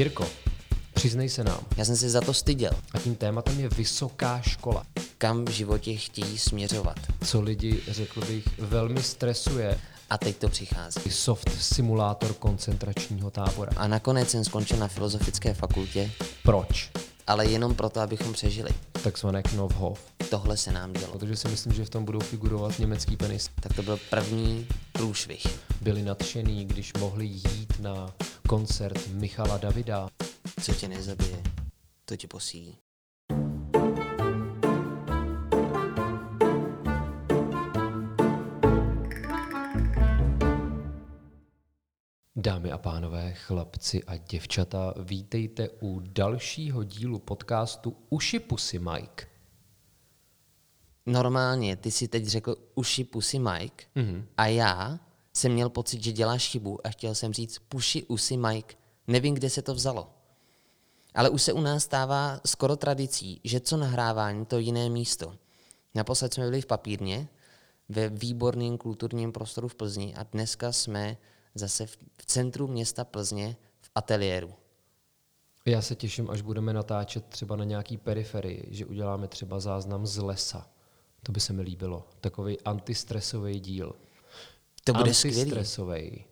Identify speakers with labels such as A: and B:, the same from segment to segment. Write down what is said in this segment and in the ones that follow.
A: Jirko, přiznej se nám.
B: Já jsem se za to styděl.
A: A tím tématem je vysoká škola.
B: Kam v životě chtějí směřovat.
A: Co lidi, řekl bych, velmi stresuje.
B: A teď to přichází.
A: Soft simulátor koncentračního tábora.
B: A nakonec jsem skončil na filozofické fakultě,
A: Proč?
B: ale jenom proto, abychom přežili.
A: Takzvané Knopfhof.
B: Tohle se nám dělo.
A: Protože si myslím, že v tom budou figurovat německý penis.
B: Tak to byl první průšvih.
A: Byli nadšení, když mohli jít na koncert Michala Davida.
B: Co tě nezabije, to tě posílí.
A: Dámy a pánové, chlapci a děvčata, vítejte u dalšího dílu podcastu Uši Pusy Mike.
B: Normálně, ty si teď řekl uši pusy Mike
A: Mhm.
B: a já jsem měl pocit, že děláš chybu a chtěl jsem říct puši usy Mike. Nevím, kde se to vzalo. Ale už se u nás stává skoro tradicí, že co nahrávání, to jiné místo. Naposled jsme byli v papírně, ve výborném kulturním prostoru v Plzni a dneska jsme zase v centru města Plzně v ateliéru.
A: Já se těším, až budeme natáčet třeba na nějaký periferii, že uděláme třeba záznam z lesa. To by se mi líbilo. Takový antistresový díl.
B: To bude skvělý.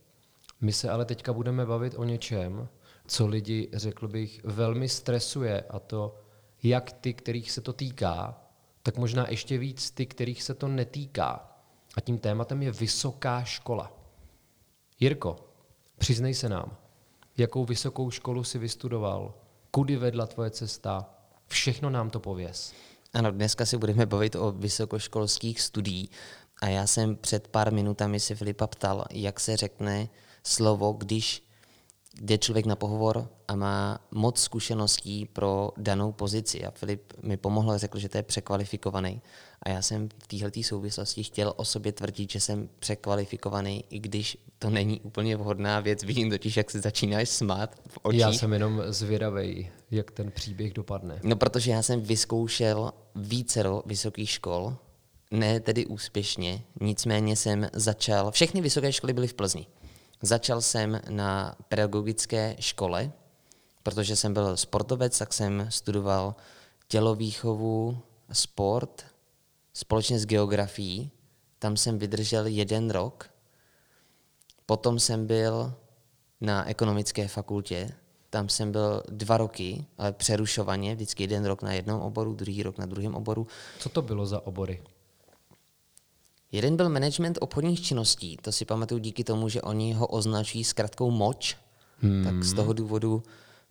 A: My se ale teďka budeme bavit o něčem, co lidi, řekl bych, velmi stresuje a to jak ty, kterých se to týká, tak možná ještě víc ty, kterých se to netýká. A tím tématem je vysoká škola. Jirko, přiznej se nám, jakou vysokou školu si vystudoval, kudy vedla tvoje cesta, všechno nám to pověz.
B: Ano, dneska si budeme bavit o vysokoškolských studií a já jsem před pár minutami se Filipa ptal, jak se řekne slovo, když jde člověk na pohovor a má moc zkušeností pro danou pozici. A Filip mi pomohl a řekl, že to je překvalifikovaný. A já jsem v této souvislosti chtěl o sobě tvrdit, že jsem překvalifikovaný, i když to není úplně vhodná věc. Vidím totiž, jak se začínáš smát v očích.
A: Já jsem jenom zvědavej, jak ten příběh dopadne.
B: No, protože já jsem vyzkoušel vícero vysokých škol, ne tedy úspěšně, nicméně jsem začal, všechny vysoké školy byly v Plzni. Začal jsem na pedagogické škole, protože jsem byl sportovec, tak jsem studoval tělovýchovu, sport, společně s geografií. Tam jsem vydržel jeden rok. Potom jsem byl na ekonomické fakultě, tam jsem byl dva roky, ale přerušovaně, vždycky jeden rok na jednom oboru, druhý rok na druhém oboru.
A: Co to bylo za obory?
B: Jeden byl management obchodních činností, to si pamatuju díky tomu, že oni ho označují zkratkou MOČ, hmm. tak z toho důvodu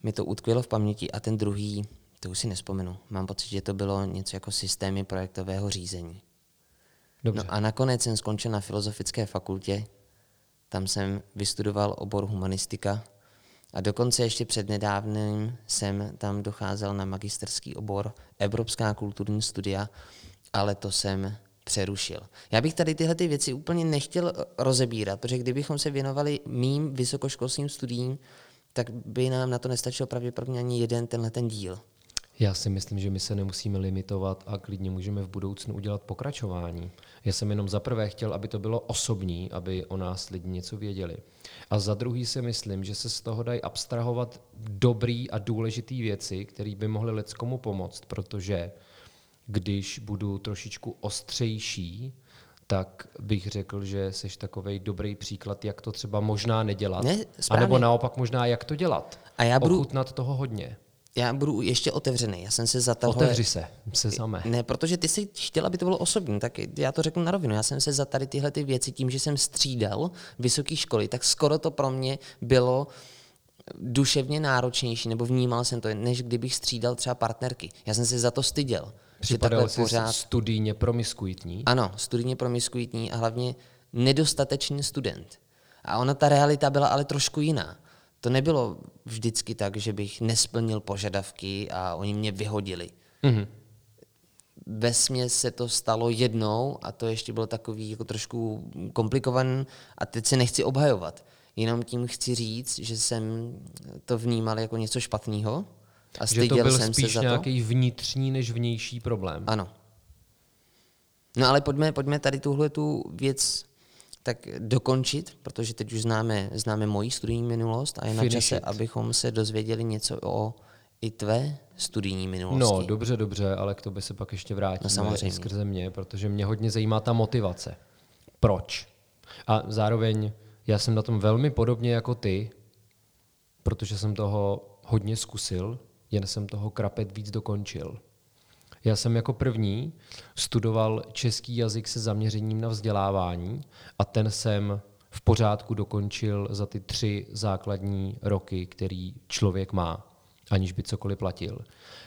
B: mi to utkvělo v paměti a ten druhý, to už si nespomenu. Mám pocit, že to bylo něco jako systémy projektového řízení.
A: Dobře.
B: No a nakonec jsem skončil na Filozofické fakultě, tam jsem vystudoval obor humanistika a dokonce ještě před nedávným jsem tam docházel na magisterský obor Evropská kulturní studia, ale to jsem přerušil. Já bych tady tyhle ty věci úplně nechtěl eh, rozebírat, protože kdybychom se věnovali mým vysokoškolským studiím, tak by nám na to nestačil pravděpodobně ani jeden tenhle ten díl.
A: Já si myslím, že my se nemusíme limitovat a klidně můžeme v budoucnu udělat pokračování. Já jsem jenom za prvé chtěl, aby to bylo osobní, aby o nás lidi něco věděli. A za druhý si myslím, že se z toho dají abstrahovat dobrý a důležitý věci, které by mohly leckomu pomoct, protože když budu trošičku ostřejší, tak bych řekl, že jsi takový dobrý příklad, jak to třeba možná nedělat,
B: Ne,
A: a nebo naopak možná jak to dělat.
B: A já budu-
A: Ochutnat toho hodně.
B: Já budu ještě otevřený. Já jsem se za tohle...
A: Otevři se, se zame.
B: Ne, protože ty jsi chtěl, aby to bylo osobní, tak já to řeknu na rovinu. Já jsem se za tady tyhle ty věci, tím, že jsem střídal vysoké školy, tak skoro to pro mě bylo duševně náročnější, nebo vnímal jsem to, než kdybych střídal třeba partnerky. Já jsem se za to styděl.
A: Připadal jsi pořád... studijně promiskuitní.
B: Ano, studijně promiskuitní a hlavně nedostatečný student. A ona ta realita byla ale trošku jiná. To nebylo vždycky tak, že bych nesplnil požadavky a oni mě vyhodili.
A: Mhm.
B: Ve se to stalo jednou a to ještě bylo takový jako trošku komplikovaný a teď se nechci obhajovat. Jenom tím chci říct, že jsem to vnímal jako něco špatného a
A: Že to byl
B: jsem se
A: spíš nějaký vnitřní než vnější problém.
B: Ano. No ale pojďme, pojďme tady tuhle tu věc tak dokončit, protože teď už známe, známe moji studijní minulost a je na
A: Finish
B: čase,
A: it.
B: abychom se dozvěděli něco o i tvé studijní minulosti.
A: No, dobře, dobře, ale k tobě se pak ještě vrátíme
B: No, samozřejmě.
A: skrze mě, protože mě hodně zajímá ta motivace. Proč? A zároveň já jsem na tom velmi podobně jako ty, protože jsem toho hodně zkusil, jen jsem toho krapet víc dokončil. Já jsem jako první studoval český jazyk se zaměřením na vzdělávání a ten jsem v pořádku dokončil za ty tři základní roky, který člověk má, aniž by cokoliv platil.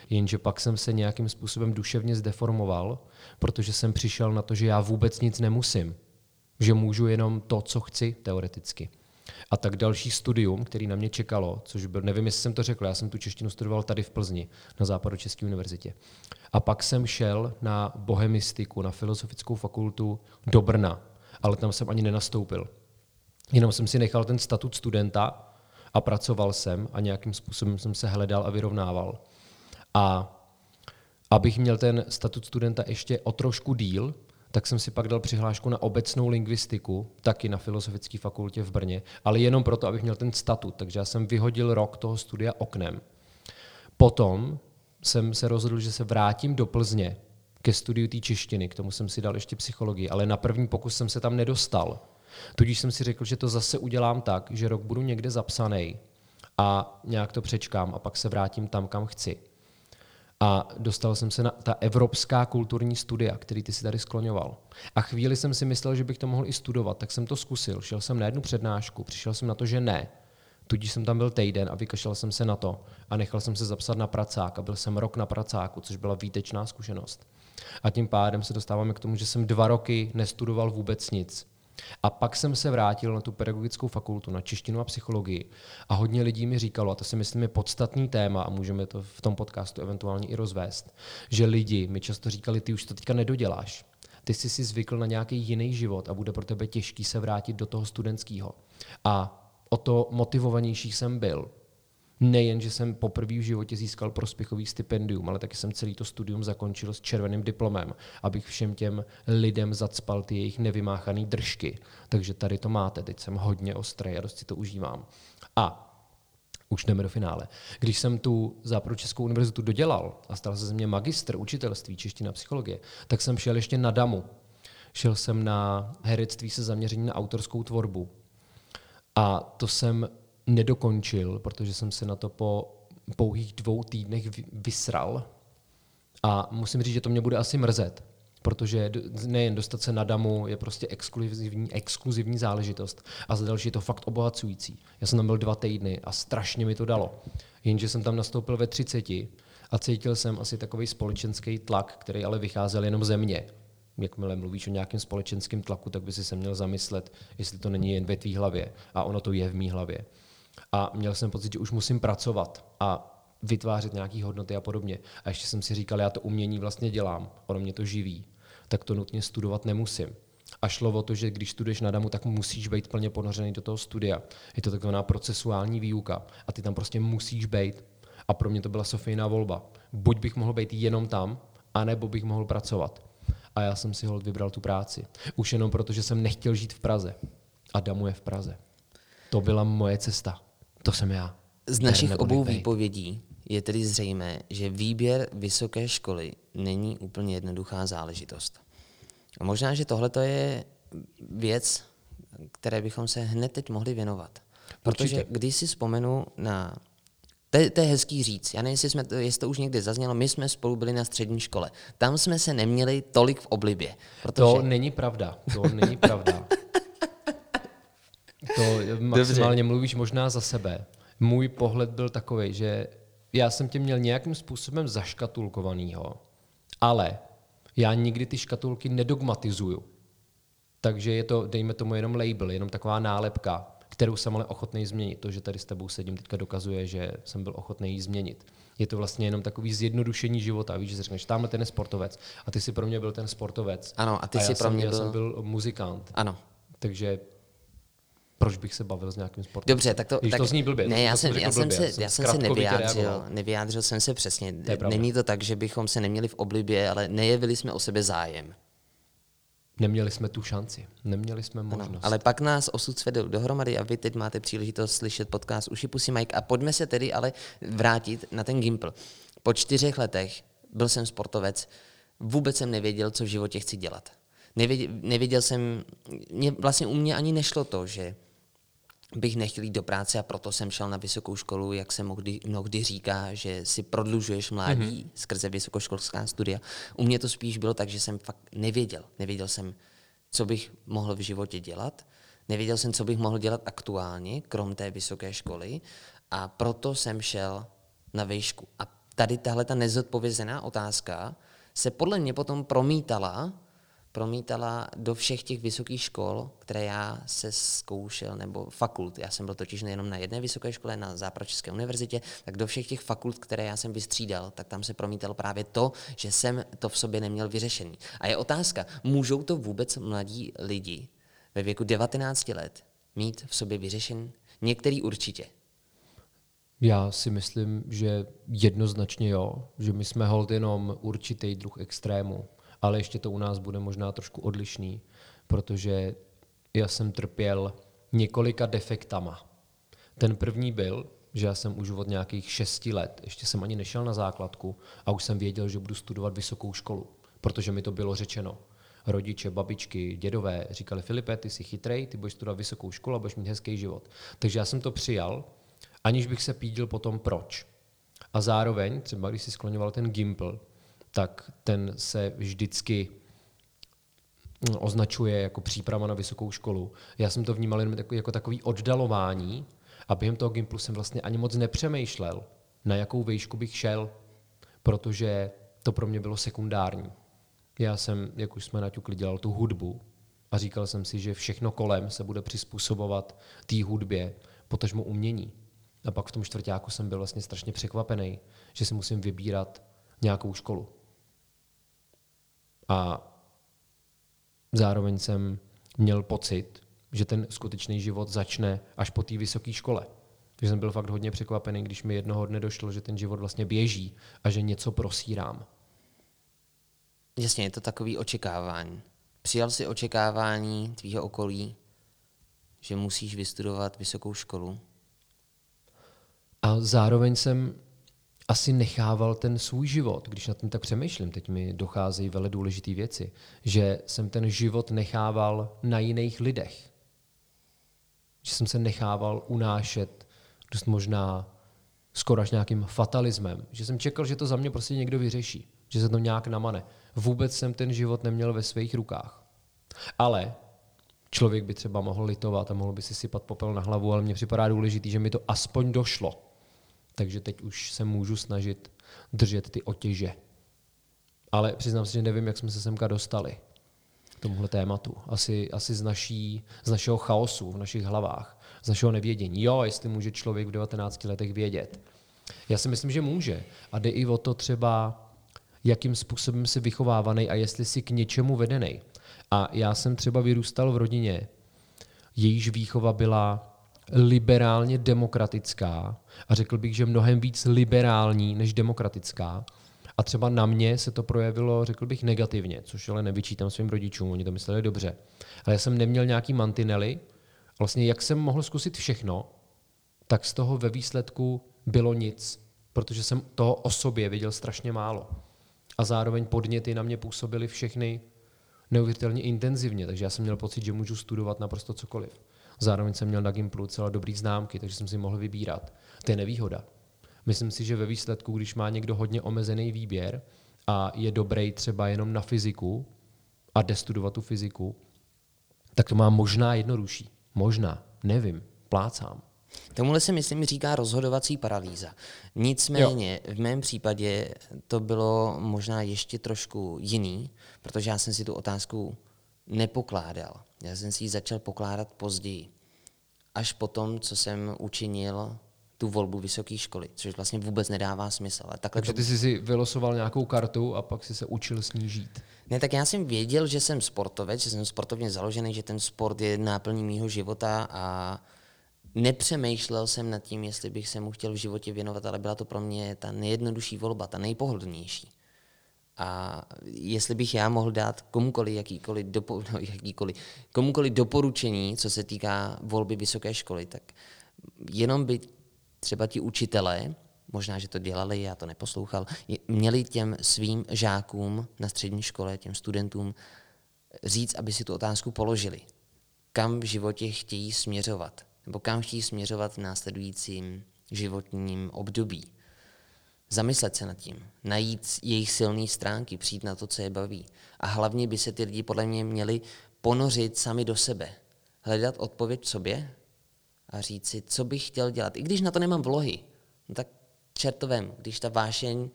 A: Jenže pak jsem se nějakým způsobem duševně zdeformoval, protože jsem přišel na to, že já vůbec nic nemusím. Že můžu jenom to, co chci, teoreticky. A tak další studium, který na mě čekalo, což byl, nevím, jestli jsem to řekl, já jsem tu češtinu studoval tady v Plzni, na Západočeské univerzitě. A pak jsem šel na bohemistiku, na filozofickou fakultu do Brna, ale tam jsem ani nenastoupil. Jenom jsem si nechal ten statut studenta a pracoval jsem a nějakým způsobem jsem se hledal a vyrovnával. A abych měl ten statut studenta ještě o trošku díl, tak jsem si pak dal přihlášku na obecnou lingvistiku, taky na Filozofické fakultě v Brně, ale jenom proto, abych měl ten statut. Takže já jsem vyhodil rok toho studia oknem. Potom jsem se rozhodl, že se vrátím do Plzně ke studiu té češtiny, k tomu jsem si dal ještě psychologii, ale na první pokus jsem se tam nedostal. Tudíž jsem si řekl, že to zase udělám tak, že rok budu někde zapsaný a nějak to přečkám a pak se vrátím tam, kam chci. A dostal jsem se na ta evropská kulturní studia, který ty si tady skloňoval. A chvíli jsem si myslel, že bych to mohl i studovat, tak jsem to zkusil. Šel jsem na jednu přednášku, přišel jsem na to, že ne. Tudíž jsem tam byl týden a vykašlal jsem se na to. A nechal jsem se zapsat na pracák a byl jsem rok na pracáku, což byla výtečná zkušenost. A tím pádem se dostáváme k tomu, že jsem dva roky nestudoval vůbec nic. A pak jsem se vrátil na tu pedagogickou fakultu, na češtinu a psychologii. A hodně lidí mi říkalo, a to si myslím je podstatný téma a můžeme to v tom podcastu eventuálně i rozvést, že lidi mi často říkali, ty už to teďka nedoděláš. Ty jsi si zvykl na nějaký jiný život a bude pro tebe těžký se vrátit do toho studentského. A o to motivovanější jsem byl. Nejen, že jsem poprvé v životě získal prospěchový stipendium, ale taky jsem celý to studium zakončil s červeným diplomem, abych všem těm lidem zacpal ty jejich nevymáchané držky. Takže tady to máte, teď jsem hodně ostrý a dost si to užívám. A už jdeme do finále. Když jsem tu Západočeskou univerzitu dodělal a stal se ze mě magistr učitelství čeština psychologie, tak jsem šel ještě na DAMu. Šel jsem na herectví se zaměřením na autorskou tvorbu. A to jsem nedokončil, protože jsem se na to po pouhých dvou týdnech vy- vysral. A musím říct, že to mě bude asi mrzet, protože nejen dostat se na damu je prostě exkluzivní, exkluzivní záležitost a za další je to fakt obohacující. Já jsem tam byl dva týdny a strašně mi to dalo. Jenže jsem tam nastoupil ve 30 a cítil jsem asi takový společenský tlak, který ale vycházel jenom ze mě. Jakmile mluvíš o nějakém společenském tlaku, tak by si se měl zamyslet, jestli to není jen ve tvý hlavě. A ono to je v mý hlavě. A měl jsem pocit, že už musím pracovat a vytvářet nějaké hodnoty a podobně. A ještě jsem si říkal, já to umění vlastně dělám, ono mě to živí, tak to nutně studovat nemusím. A šlo o to, že když studuješ na DAMu, tak musíš být plně ponořený do toho studia. Je to takzvaná procesuální výuka a ty tam prostě musíš být. A pro mě to byla Sofijná volba. Buď bych mohl být jenom tam, anebo bych mohl pracovat. A já jsem si hold vybral tu práci. Už jenom proto, že jsem nechtěl žít v Praze. A Damu je v Praze. To byla moje cesta. To jsem já.
B: Z našich obou výpovědí je tedy zřejmé, že výběr vysoké školy není úplně jednoduchá záležitost. A možná, že tohle je věc, které bychom se hned teď mohli věnovat. Protože
A: Určitě.
B: když si vzpomenu na... To je, to je hezký říct. Já nevím, jestli, jsme to, jestli to už někdy zaznělo. My jsme spolu byli na střední škole. Tam jsme se neměli tolik v oblibě. Protože...
A: To není pravda. To není pravda. To maximálně mluvíš možná za sebe. Můj pohled byl takový, že já jsem tě měl nějakým způsobem zaškatulkovanýho, ale já nikdy ty škatulky nedogmatizuju. Takže je to, dejme tomu, jenom label, jenom taková nálepka, kterou jsem ale ochotný změnit. To, že tady s tebou sedím, teďka dokazuje, že jsem byl ochotný ji změnit. Je to vlastně jenom takový zjednodušení života. Víš, že si řekneš, tamhle ten je sportovec a ty si pro mě byl ten sportovec.
B: Ano, a ty
A: já
B: jsi pro
A: jsem,
B: mě
A: já
B: byl-
A: jsem byl muzikant.
B: Ano.
A: Takže proč bych se bavil s nějakým sportem?
B: Dobře, tak to...
A: Když
B: tak,
A: to zní blbě.
B: Ne,
A: to,
B: já
A: to
B: jsem, já jsem
A: blbě,
B: se, já jsem se nevyjádřil, nevyjádřil jsem se přesně.
A: pravda.
B: Není to tak, že bychom se neměli v oblibě, ale nejevili jsme o sebe zájem.
A: Neměli jsme tu šanci, neměli jsme možnost. Ano,
B: ale pak nás osud svedl dohromady a vy teď máte příležitost slyšet podcast Uši Pusy Mike. A pojďme se tedy ale vrátit na ten Gimpl. Po čtyřech letech byl jsem sportovec, vůbec jsem nevěděl, co v životě chci dělat. Nevěděl, nevěděl jsem, mě, vlastně u mě ani nešlo to, že bych nechtěl jít do práce a proto jsem šel na vysokou školu, jak se mnohdy, mnohdy říká, že si prodlužuješ mládí mm-hmm. skrze vysokoškolská studia. U mě to spíš bylo tak, že jsem fakt nevěděl. Nevěděl jsem, co bych mohl v životě dělat. Nevěděl jsem, co bych mohl dělat aktuálně, krom té vysoké školy. A proto jsem šel na výšku. A tady tahle ta nezodpovězená otázka se podle mě potom promítala promítala do všech těch vysokých škol, které já se zkoušel, nebo fakult. Já jsem byl totiž nejenom na jedné vysoké škole, na Západočeské univerzitě, tak do všech těch fakult, které já jsem vystřídal, tak tam se promítalo právě to, že jsem to v sobě neměl vyřešený. A je otázka, můžou to vůbec mladí lidi ve věku 19 let mít v sobě vyřešený? Některý určitě.
A: Já si myslím, že jednoznačně jo, že my jsme hold jenom určitý druh extrému ale ještě to u nás bude možná trošku odlišný, protože já jsem trpěl několika defektama. Ten první byl, že já jsem už od nějakých šesti let, ještě jsem ani nešel na základku a už jsem věděl, že budu studovat vysokou školu, protože mi to bylo řečeno. Rodiče, babičky, dědové říkali, Filipe, ty jsi chytrej, ty budeš studovat vysokou školu a budeš mít hezký život. Takže já jsem to přijal, aniž bych se pídil potom proč. A zároveň, třeba když si skloňoval ten Gimpl, tak ten se vždycky označuje jako příprava na vysokou školu. Já jsem to vnímal jen jako takový oddalování a během toho Gimplu jsem vlastně ani moc nepřemýšlel, na jakou výšku bych šel, protože to pro mě bylo sekundární. Já jsem, jak už jsme naťukli, dělal tu hudbu a říkal jsem si, že všechno kolem se bude přizpůsobovat té hudbě, potažmo umění. A pak v tom čtvrtáku jsem byl vlastně strašně překvapený, že si musím vybírat nějakou školu. A zároveň jsem měl pocit, že ten skutečný život začne až po té vysoké škole. Takže jsem byl fakt hodně překvapený, když mi jednoho dne došlo, že ten život vlastně běží a že něco prosírám.
B: Jasně, je to takový očekávání. Přijal si očekávání tvýho okolí, že musíš vystudovat vysokou školu?
A: A zároveň jsem asi nechával ten svůj život, když nad tím tak přemýšlím, teď mi docházejí vele důležité věci, že jsem ten život nechával na jiných lidech. Že jsem se nechával unášet dost možná skoro až nějakým fatalismem. Že jsem čekal, že to za mě prostě někdo vyřeší. Že se to nějak namane. Vůbec jsem ten život neměl ve svých rukách. Ale člověk by třeba mohl litovat a mohl by si sypat popel na hlavu, ale mně připadá důležitý, že mi to aspoň došlo takže teď už se můžu snažit držet ty otěže. Ale přiznám se, že nevím, jak jsme se semka dostali k tomuhle tématu. Asi, asi z, naší, z našeho chaosu v našich hlavách, z našeho nevědění. Jo, jestli může člověk v 19 letech vědět. Já si myslím, že může. A jde i o to třeba, jakým způsobem se vychovávaný a jestli si k něčemu vedený. A já jsem třeba vyrůstal v rodině, jejíž výchova byla liberálně demokratická a řekl bych, že mnohem víc liberální než demokratická. A třeba na mě se to projevilo, řekl bych, negativně, což ale nevyčítám svým rodičům, oni to mysleli dobře. Ale já jsem neměl nějaký mantinely, vlastně jak jsem mohl zkusit všechno, tak z toho ve výsledku bylo nic, protože jsem toho o sobě viděl strašně málo. A zároveň podněty na mě působily všechny neuvěřitelně intenzivně, takže já jsem měl pocit, že můžu studovat naprosto cokoliv. Zároveň jsem měl na Gimplu celé dobrý známky, takže jsem si mohl vybírat. To je nevýhoda. Myslím si, že ve výsledku, když má někdo hodně omezený výběr a je dobrý třeba jenom na fyziku a jde studovat tu fyziku, tak to má možná jednodušší. Možná, nevím, plácám.
B: Tomuhle se myslím říká rozhodovací paralýza. Nicméně jo. v mém případě to bylo možná ještě trošku jiný, protože já jsem si tu otázku nepokládal. Já jsem si ji začal pokládat později. Až po tom, co jsem učinil tu volbu vysoké školy, což vlastně vůbec nedává smysl. Ale
A: takhle Takže to... ty jsi si vylosoval nějakou kartu a pak si se učil s ní žít.
B: Ne, tak já jsem věděl, že jsem sportovec, že jsem sportovně založený, že ten sport je náplní mýho života a nepřemýšlel jsem nad tím, jestli bych se mu chtěl v životě věnovat, ale byla to pro mě ta nejjednodušší volba, ta nejpohodlnější. A jestli bych já mohl dát komukoliv jakýkoliv, dopo, no, jakýkoliv, komukoliv doporučení, co se týká volby vysoké školy, tak jenom by třeba ti učitelé, možná, že to dělali, já to neposlouchal, měli těm svým žákům na střední škole, těm studentům říct, aby si tu otázku položili. Kam v životě chtějí směřovat? Nebo kam chtějí směřovat v následujícím životním období? Zamyslet se nad tím, najít jejich silné stránky, přijít na to, co je baví. A hlavně by se ty lidi podle mě měli ponořit sami do sebe. Hledat odpověď v sobě a říct si, co bych chtěl dělat. I když na to nemám vlohy, no tak čertovem, když ta vášeň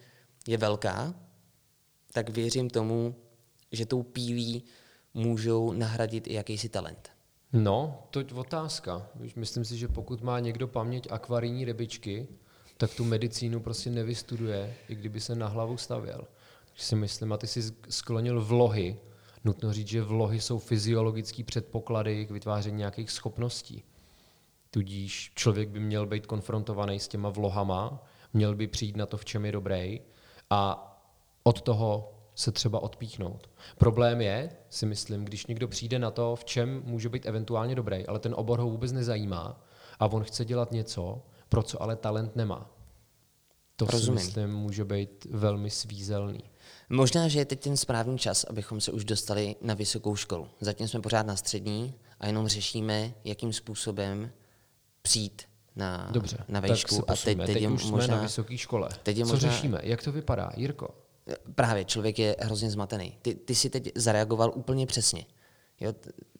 B: je velká, tak věřím tomu, že tou pílí můžou nahradit i jakýsi talent.
A: No, to je otázka. Myslím si, že pokud má někdo paměť akvarijní rybičky, tak tu medicínu prostě nevystuduje, i kdyby se na hlavu stavěl. Takže si myslím, a ty si sklonil vlohy. Nutno říct, že vlohy jsou fyziologické předpoklady k vytváření nějakých schopností. Tudíž člověk by měl být konfrontovaný s těma vlohama, měl by přijít na to, v čem je dobrý a od toho se třeba odpíchnout. Problém je, si myslím, když někdo přijde na to, v čem může být eventuálně dobrý, ale ten obor ho vůbec nezajímá a on chce dělat něco, pro co ale talent nemá. To Rozumím. si myslím může být velmi svízelný.
B: Možná, že je teď ten správný čas, abychom se už dostali na vysokou školu. Zatím jsme pořád na střední a jenom řešíme, jakým způsobem přijít na,
A: Dobře,
B: na vejšku.
A: A teď, teď, teď je už možná, jsme na vysoké škole. Teď je Co možná, řešíme? Jak to vypadá, Jirko?
B: Právě, člověk je hrozně zmatený. Ty, ty si teď zareagoval úplně přesně. Jo,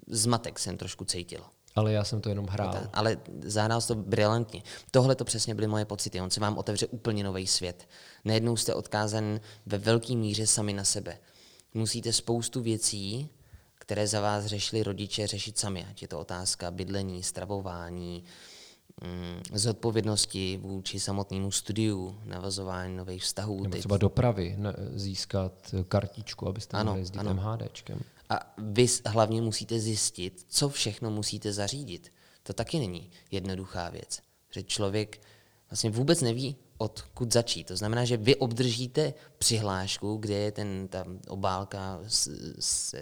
B: zmatek jsem trošku cítil.
A: Ale já jsem to jenom hrál.
B: Ale zahrál to brilantně. Tohle to přesně byly moje pocity. On se vám otevře úplně nový svět. Najednou jste odkázaný ve velké míře sami na sebe. Musíte spoustu věcí, které za vás řešili rodiče, řešit sami. Ať je to otázka bydlení, stravování, mm, zodpovědnosti vůči samotnému studiu, navazování nových vztahů.
A: Nebo třeba dopravy, získat kartičku, abyste mohli jezdit ano. MHDčkem.
B: A vy hlavně musíte zjistit, co všechno musíte zařídit. To taky není jednoduchá věc. Že člověk vlastně vůbec neví, odkud začít. To znamená, že vy obdržíte přihlášku, kde je ten, ta obálka s, s,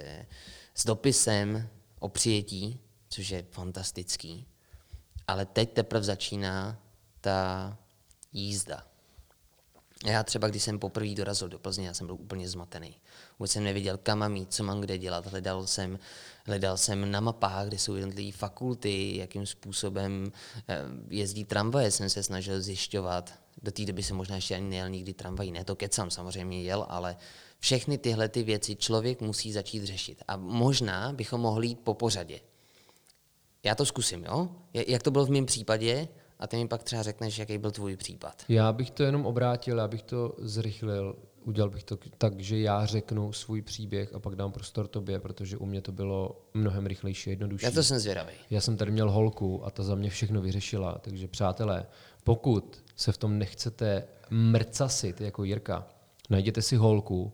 B: s dopisem o přijetí, což je fantastický. Ale teď teprve začíná ta jízda. Já třeba, když jsem poprvé dorazil do Plzně, já jsem byl úplně zmatený. Vůbec jsem nevěděl, kam mám jít, co mám kde dělat. Hledal jsem, hledal jsem na mapách, kde jsou jednotlivé fakulty, jakým způsobem eh, jezdí tramvaje, jsem se snažil zjišťovat. Do té doby jsem možná ještě ani nejel nikdy tramvají, ne to kecam, samozřejmě jel, ale všechny tyhle ty věci člověk musí začít řešit. A možná bychom mohli jít po pořadě. Já to zkusím, jo? Jak to bylo v mém případě, a ty mi pak třeba řekneš, jaký byl tvůj případ.
A: Já bych to jenom obrátil, já bych to zrychlil. Udělal bych to tak, že já řeknu svůj příběh a pak dám prostor tobě, protože u mě to bylo mnohem rychlejší, jednodušší.
B: Já to jsem zvědavý.
A: Já jsem tady měl holku a ta za mě všechno vyřešila. Takže přátelé, pokud se v tom nechcete mrcasit jako Jirka, najděte si holku,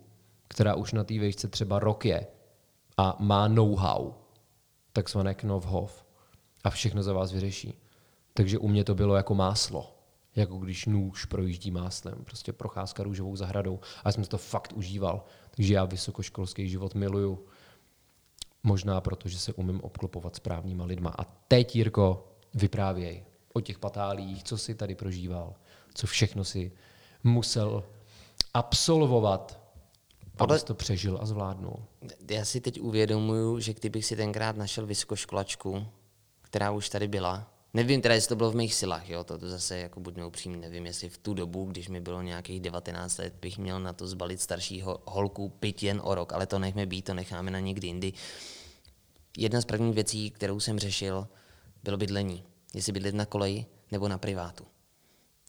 A: která už na té vejšce třeba rok je a má know-how, takzvané Knovhov a všechno za vás vyřeší. Takže u mě to bylo jako máslo. Jako když nůž projíždí máslem. Prostě procházka růžovou zahradou. A já jsem to fakt užíval. Takže já vysokoškolský život miluju. Možná proto, že se umím obklopovat správnýma lidma. A teď, Jirko, vyprávěj o těch patálích, co si tady prožíval, co všechno si musel absolvovat, Podle... abys to přežil a zvládnul.
B: Já si teď uvědomuju, že kdybych si tenkrát našel vysokoškolačku, která už tady byla, Nevím teda, jestli to bylo v mých silách, jo, to, to zase jako buďme upřímní, nevím, jestli v tu dobu, když mi bylo nějakých 19 let, bych měl na to zbalit staršího holku pit jen o rok, ale to nechme být, to necháme na někdy jindy. Jedna z prvních věcí, kterou jsem řešil, bylo bydlení. Jestli bydlet na koleji nebo na privátu.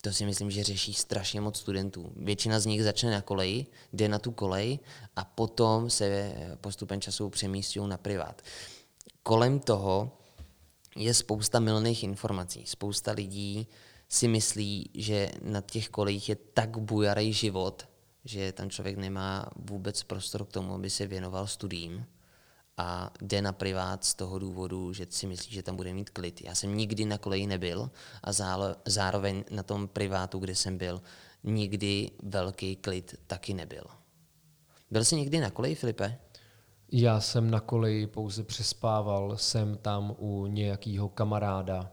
B: To si myslím, že řeší strašně moc studentů. Většina z nich začne na koleji, jde na tu kolej a potom se postupem času přemístují na privát. Kolem toho je spousta milných informací. Spousta lidí si myslí, že na těch kolejích je tak bujarý život, že tam člověk nemá vůbec prostor k tomu, aby se věnoval studiím a jde na privát z toho důvodu, že si myslí, že tam bude mít klid. Já jsem nikdy na koleji nebyl a zároveň na tom privátu, kde jsem byl, nikdy velký klid taky nebyl. Byl jsi někdy na koleji, Filipe?
A: Já jsem na koleji pouze přespával, jsem tam u nějakého kamaráda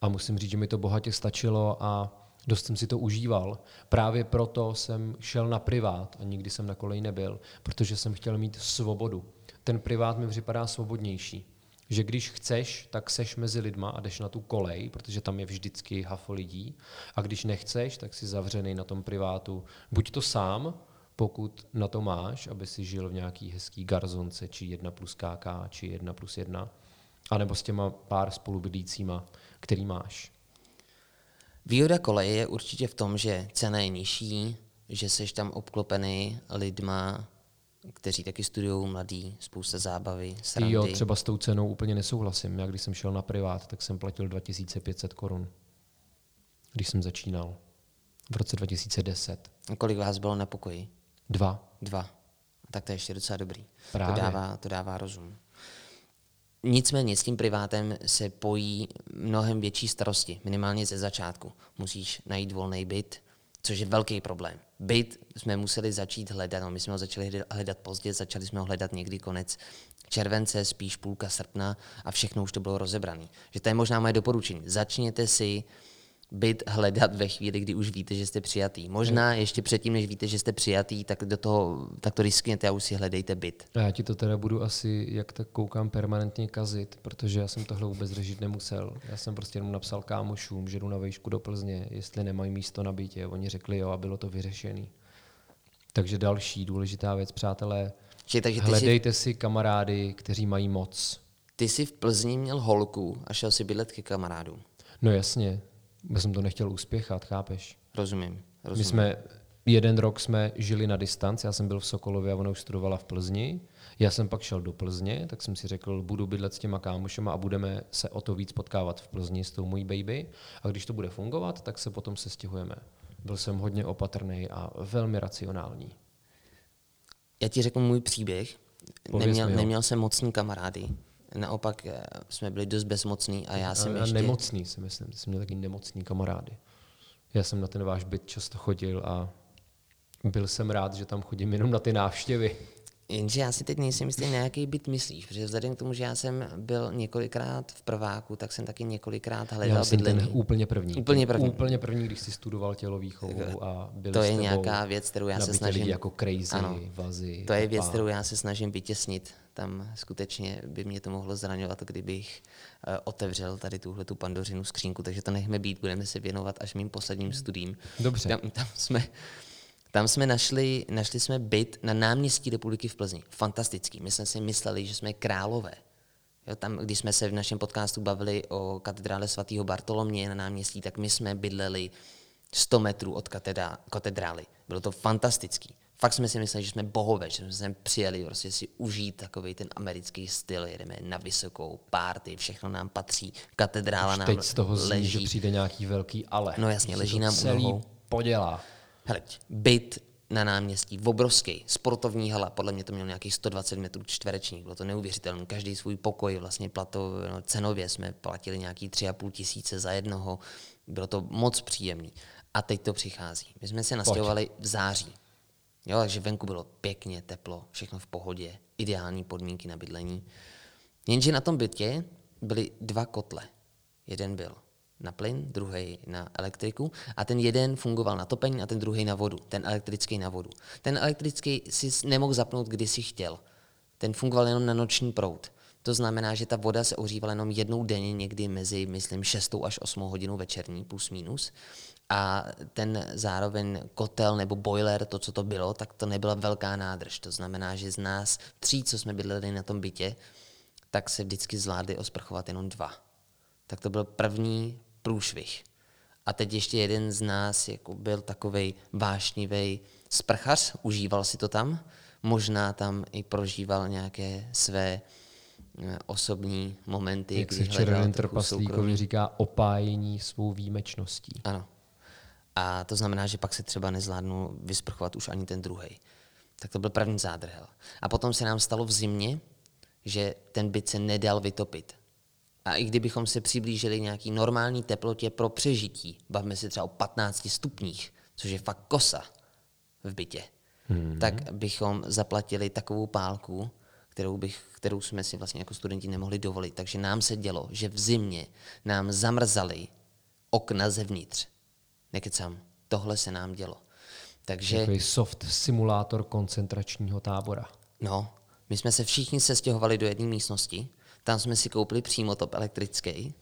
A: a musím říct, že mi to bohatě stačilo a dost jsem si to užíval. Právě proto jsem šel na privát a nikdy jsem na koleji nebyl, protože jsem chtěl mít svobodu. Ten privát mi připadá svobodnější. Že když chceš, tak seš mezi lidma a jdeš na tu kolej, protože tam je vždycky hafo lidí. A když nechceš, tak si zavřený na tom privátu. Buď to sám, pokud na to máš, aby si žil v nějaký hezký garzonce, či jedna plus KK, či jedna plus jedna, anebo s těma pár spolubydlícíma, který máš.
B: Výhoda koleje je určitě v tom, že cena je nižší, že jsi tam obklopený lidma, kteří taky studují mladí, spousta zábavy, srandy.
A: Jo, třeba s tou cenou úplně nesouhlasím. Já když jsem šel na privát, tak jsem platil 2500 korun, když jsem začínal v roce 2010.
B: A kolik vás bylo na pokoji?
A: Dva.
B: Dva. Tak to je ještě docela dobrý.
A: Právě.
B: To dává, to dává rozum. Nicméně s tím privátem se pojí mnohem větší starosti, minimálně ze začátku. Musíš najít volný byt, což je velký problém. Byt jsme museli začít hledat, no my jsme ho začali hledat pozdě, začali jsme ho hledat někdy konec července, spíš půlka srpna a všechno už to bylo rozebrané. Že to je možná moje doporučení. Začněte si byt hledat ve chvíli, kdy už víte, že jste přijatý. Možná ještě předtím, než víte, že jste přijatý, tak, do toho, tak to riskněte a už si hledejte byt.
A: A já ti to teda budu asi, jak tak koukám, permanentně kazit, protože já jsem tohle vůbec řešit nemusel. Já jsem prostě jenom napsal kámošům, že jdu na vejšku do Plzně, jestli nemají místo na bytě. Oni řekli jo a bylo to vyřešený. Takže další důležitá věc, přátelé,
B: Že, takže ty
A: hledejte
B: jsi,
A: si kamarády, kteří mají moc.
B: ty jsi v Plzni měl holku a šel si bydlet ke kamarádům.
A: No jasně, já jsem to nechtěl uspěchat, chápeš?
B: Rozumím.
A: My
B: rozumím.
A: jsme, jeden rok jsme žili na distanc, já jsem byl v Sokolově a ona už studovala v Plzni. Já jsem pak šel do Plzně, tak jsem si řekl, budu bydlet s těma kámošema a budeme se o to víc potkávat v Plzni s tou mojí baby. A když to bude fungovat, tak se potom se stěhujeme. Byl jsem hodně opatrný a velmi racionální.
B: Já ti řeknu můj příběh.
A: Pověz
B: Neměl, neměl jsem mocný kamarády. Naopak eh, jsme byli dost bezmocní a já jsem
A: a,
B: ještě...
A: a nemocný si myslím, jsi měl taky nemocný kamarády. Já jsem na ten váš byt často chodil a byl jsem rád, že tam chodím jenom na ty návštěvy.
B: Jenže já si teď nejsem jistý, na jaký byt myslíš, protože vzhledem k tomu, že já jsem byl několikrát v prváku, tak jsem taky několikrát
A: Já
B: hledal
A: jsem
B: bydlení.
A: ten úplně první.
B: Úplně první.
A: Úplně první, když jsi studoval tělovýchovu a byli
B: To je nějaká věc, kterou já se snažím...
A: jako crazy,
B: Ano.
A: vazy.
B: To je věc, kterou já se snažím vytěsnit. Tam skutečně by mě to mohlo zraňovat, kdybych eh, otevřel tady tuhle tu pandořinu skřínku, takže to nechme být, budeme se věnovat až mým posledním studím.
A: Dobře.
B: Tam, tam jsme, tam jsme našli, našli jsme byt na náměstí republiky v Plzni. Fantastický. My jsme si mysleli, že jsme králové. Jo, tam, když jsme se v našem podcastu bavili o katedrále svatého Bartolomě na náměstí, tak my jsme bydleli 100 metrů od katedrá, katedrály. Bylo to fantastický. Fakt jsme si mysleli, že jsme bohové, že jsme sem přijeli prostě si užít takový ten americký styl, jedeme na vysokou párty, všechno nám patří, katedrála
A: Už
B: nám
A: teď z toho zní,
B: leží.
A: že přijde nějaký velký ale.
B: No jasně, leží nám
A: celý podělá.
B: Hele, byt na náměstí, obrovský, sportovní hala, podle mě to mělo nějakých 120 metrů čtverečních, bylo to neuvěřitelné, každý svůj pokoj, vlastně plato, no, cenově jsme platili nějaký 3,5 tisíce za jednoho, bylo to moc příjemný. A teď to přichází. My jsme se nastěhovali v září, jo, takže venku bylo pěkně teplo, všechno v pohodě, ideální podmínky na bydlení. Jenže na tom bytě byly dva kotle. Jeden byl na plyn, druhý na elektriku a ten jeden fungoval na topení a ten druhý na vodu, ten elektrický na vodu. Ten elektrický si nemohl zapnout, kdy si chtěl. Ten fungoval jenom na noční proud. To znamená, že ta voda se ohřívala jenom jednou denně, někdy mezi, myslím, 6 až 8 hodinu večerní, plus minus. A ten zároveň kotel nebo boiler, to, co to bylo, tak to nebyla velká nádrž. To znamená, že z nás tří, co jsme bydleli na tom bytě, tak se vždycky zvládli osprchovat jenom dva. Tak to byl první průšvih. A teď ještě jeden z nás jako byl takovej vášnivý sprchař, užíval si to tam, možná tam i prožíval nějaké své eh, osobní momenty,
A: Jak se červeným
B: soukromí.
A: trpaslíkovi říká opájení svou výjimečností.
B: Ano. A to znamená, že pak se třeba nezvládnu vysprchovat už ani ten druhý. Tak to byl první zádrhel. A potom se nám stalo v zimě, že ten byt se nedal vytopit. A i kdybychom se přiblížili nějaký normální teplotě pro přežití, bavíme se třeba o 15 stupních, což je fakt kosa v bytě, hmm. tak bychom zaplatili takovou pálku, kterou, bych, kterou jsme si vlastně jako studenti nemohli dovolit. Takže nám se dělo, že v zimě nám zamrzali okna zevnitř. Nekecám, tohle se nám dělo.
A: Takže... Takový soft simulátor koncentračního tábora.
B: No, my jsme se všichni sestěhovali do jedné místnosti, tam jsme si koupili přímo top elektrický.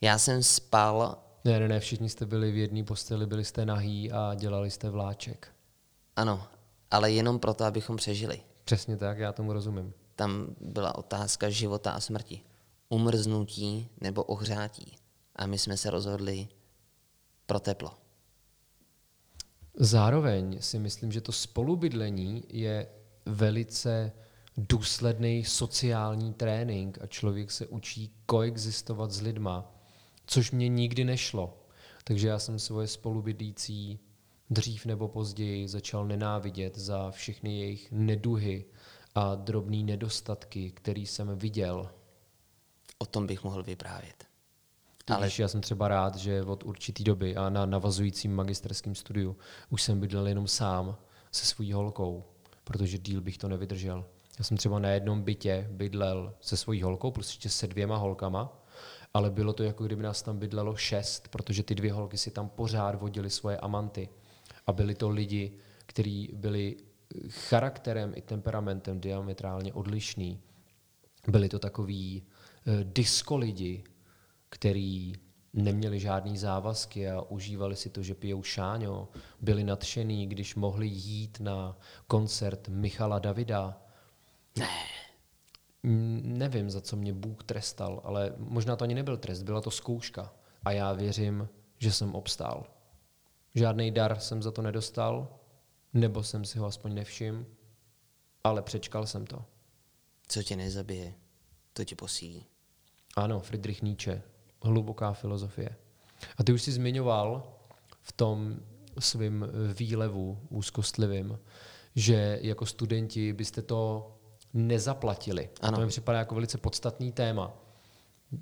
B: Já jsem spal...
A: Ne, ne, ne, všichni jste byli v jedné posteli, byli jste nahý a dělali jste vláček.
B: Ano, ale jenom proto, abychom přežili.
A: Přesně tak, já tomu rozumím.
B: Tam byla otázka života a smrti. Umrznutí nebo ohřátí. A my jsme se rozhodli pro teplo.
A: Zároveň si myslím, že to spolubydlení je velice důsledný sociální trénink a člověk se učí koexistovat s lidma, což mě nikdy nešlo. Takže já jsem svoje spolubydlící dřív nebo později začal nenávidět za všechny jejich neduhy a drobné nedostatky, který jsem viděl.
B: O tom bych mohl vyprávět.
A: Ale já jsem třeba rád, že od určitý doby a na navazujícím magisterském studiu už jsem bydlel jenom sám se svojí holkou, protože díl bych to nevydržel. Já jsem třeba na jednom bytě bydlel se svojí holkou, plus ještě se dvěma holkama, ale bylo to jako kdyby nás tam bydlelo šest, protože ty dvě holky si tam pořád vodily svoje amanty. A byli to lidi, kteří byli charakterem i temperamentem diametrálně odlišný. Byli to takový uh, disco lidi, který neměli žádný závazky a užívali si to, že pijou šáňo, byli nadšený, když mohli jít na koncert Michala Davida.
B: Ne.
A: Nevím, za co mě Bůh trestal, ale možná to ani nebyl trest, byla to zkouška. A já věřím, že jsem obstál. Žádný dar jsem za to nedostal, nebo jsem si ho aspoň nevšiml, ale přečkal jsem to.
B: Co tě nezabije, to tě posílí.
A: Ano, Friedrich Nietzsche, hluboká filozofie. A ty už jsi zmiňoval v tom svým výlevu úzkostlivým, že jako studenti byste to nezaplatili. Ano. To mi připadá jako velice podstatný téma,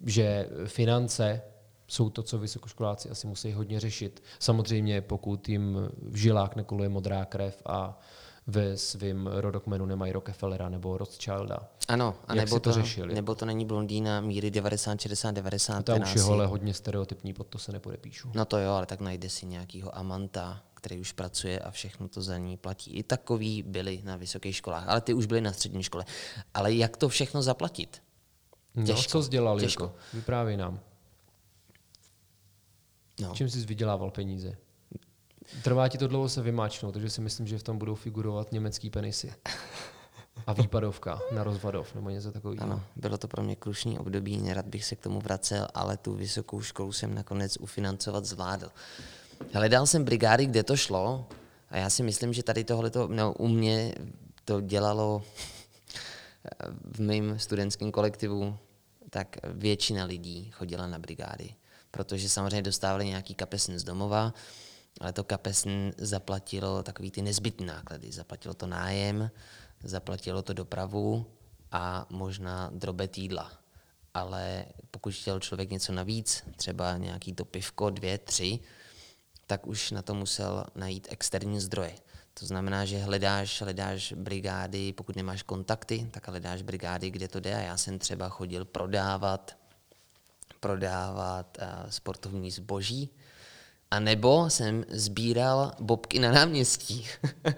A: že finance jsou to, co vysokoškoláci asi musí hodně řešit. Samozřejmě, pokud jim v žilách nekoluje modrá krev a ve svém rodokmenu nemají Rockefellera nebo Rothschilda.
B: Ano, a nebo to, to řešili? nebo to není blondýna míry 90, 60, 90.
A: To už je hole hodně stereotypní, pod to se nepodepíšu.
B: No to jo, ale tak najde si nějakýho amanta, který už pracuje a všechno to za ní platí. I takový byli na vysokých školách, ale ty už byli na střední škole. Ale jak to všechno zaplatit?
A: No, těžko. co jsi dělal, těžko. Jako? Vyprávěj nám. No. Čím jsi vydělával peníze? Trvá ti to dlouho se vymáčknout, takže si myslím, že v tom budou figurovat německý penisy. A výpadovka na rozvadov nebo něco takového.
B: Ano, bylo to pro mě krušný období, nerad bych se k tomu vracel, ale tu vysokou školu jsem nakonec ufinancovat zvládl. Hledal jsem brigády, kde to šlo a já si myslím, že tady tohle no, u mě to dělalo v mém studentském kolektivu, tak většina lidí chodila na brigády, protože samozřejmě dostávali nějaký kapesn z domova, ale to kapesn zaplatilo takový ty nezbytné náklady. Zaplatilo to nájem, zaplatilo to dopravu a možná drobet jídla. Ale pokud chtěl člověk něco navíc, třeba nějaký to pivko, dvě, tři, tak už na to musel najít externí zdroje. To znamená, že hledáš, hledáš brigády, pokud nemáš kontakty, tak hledáš brigády, kde to jde. A já jsem třeba chodil prodávat, prodávat uh, sportovní zboží, a nebo jsem sbíral bobky na náměstí.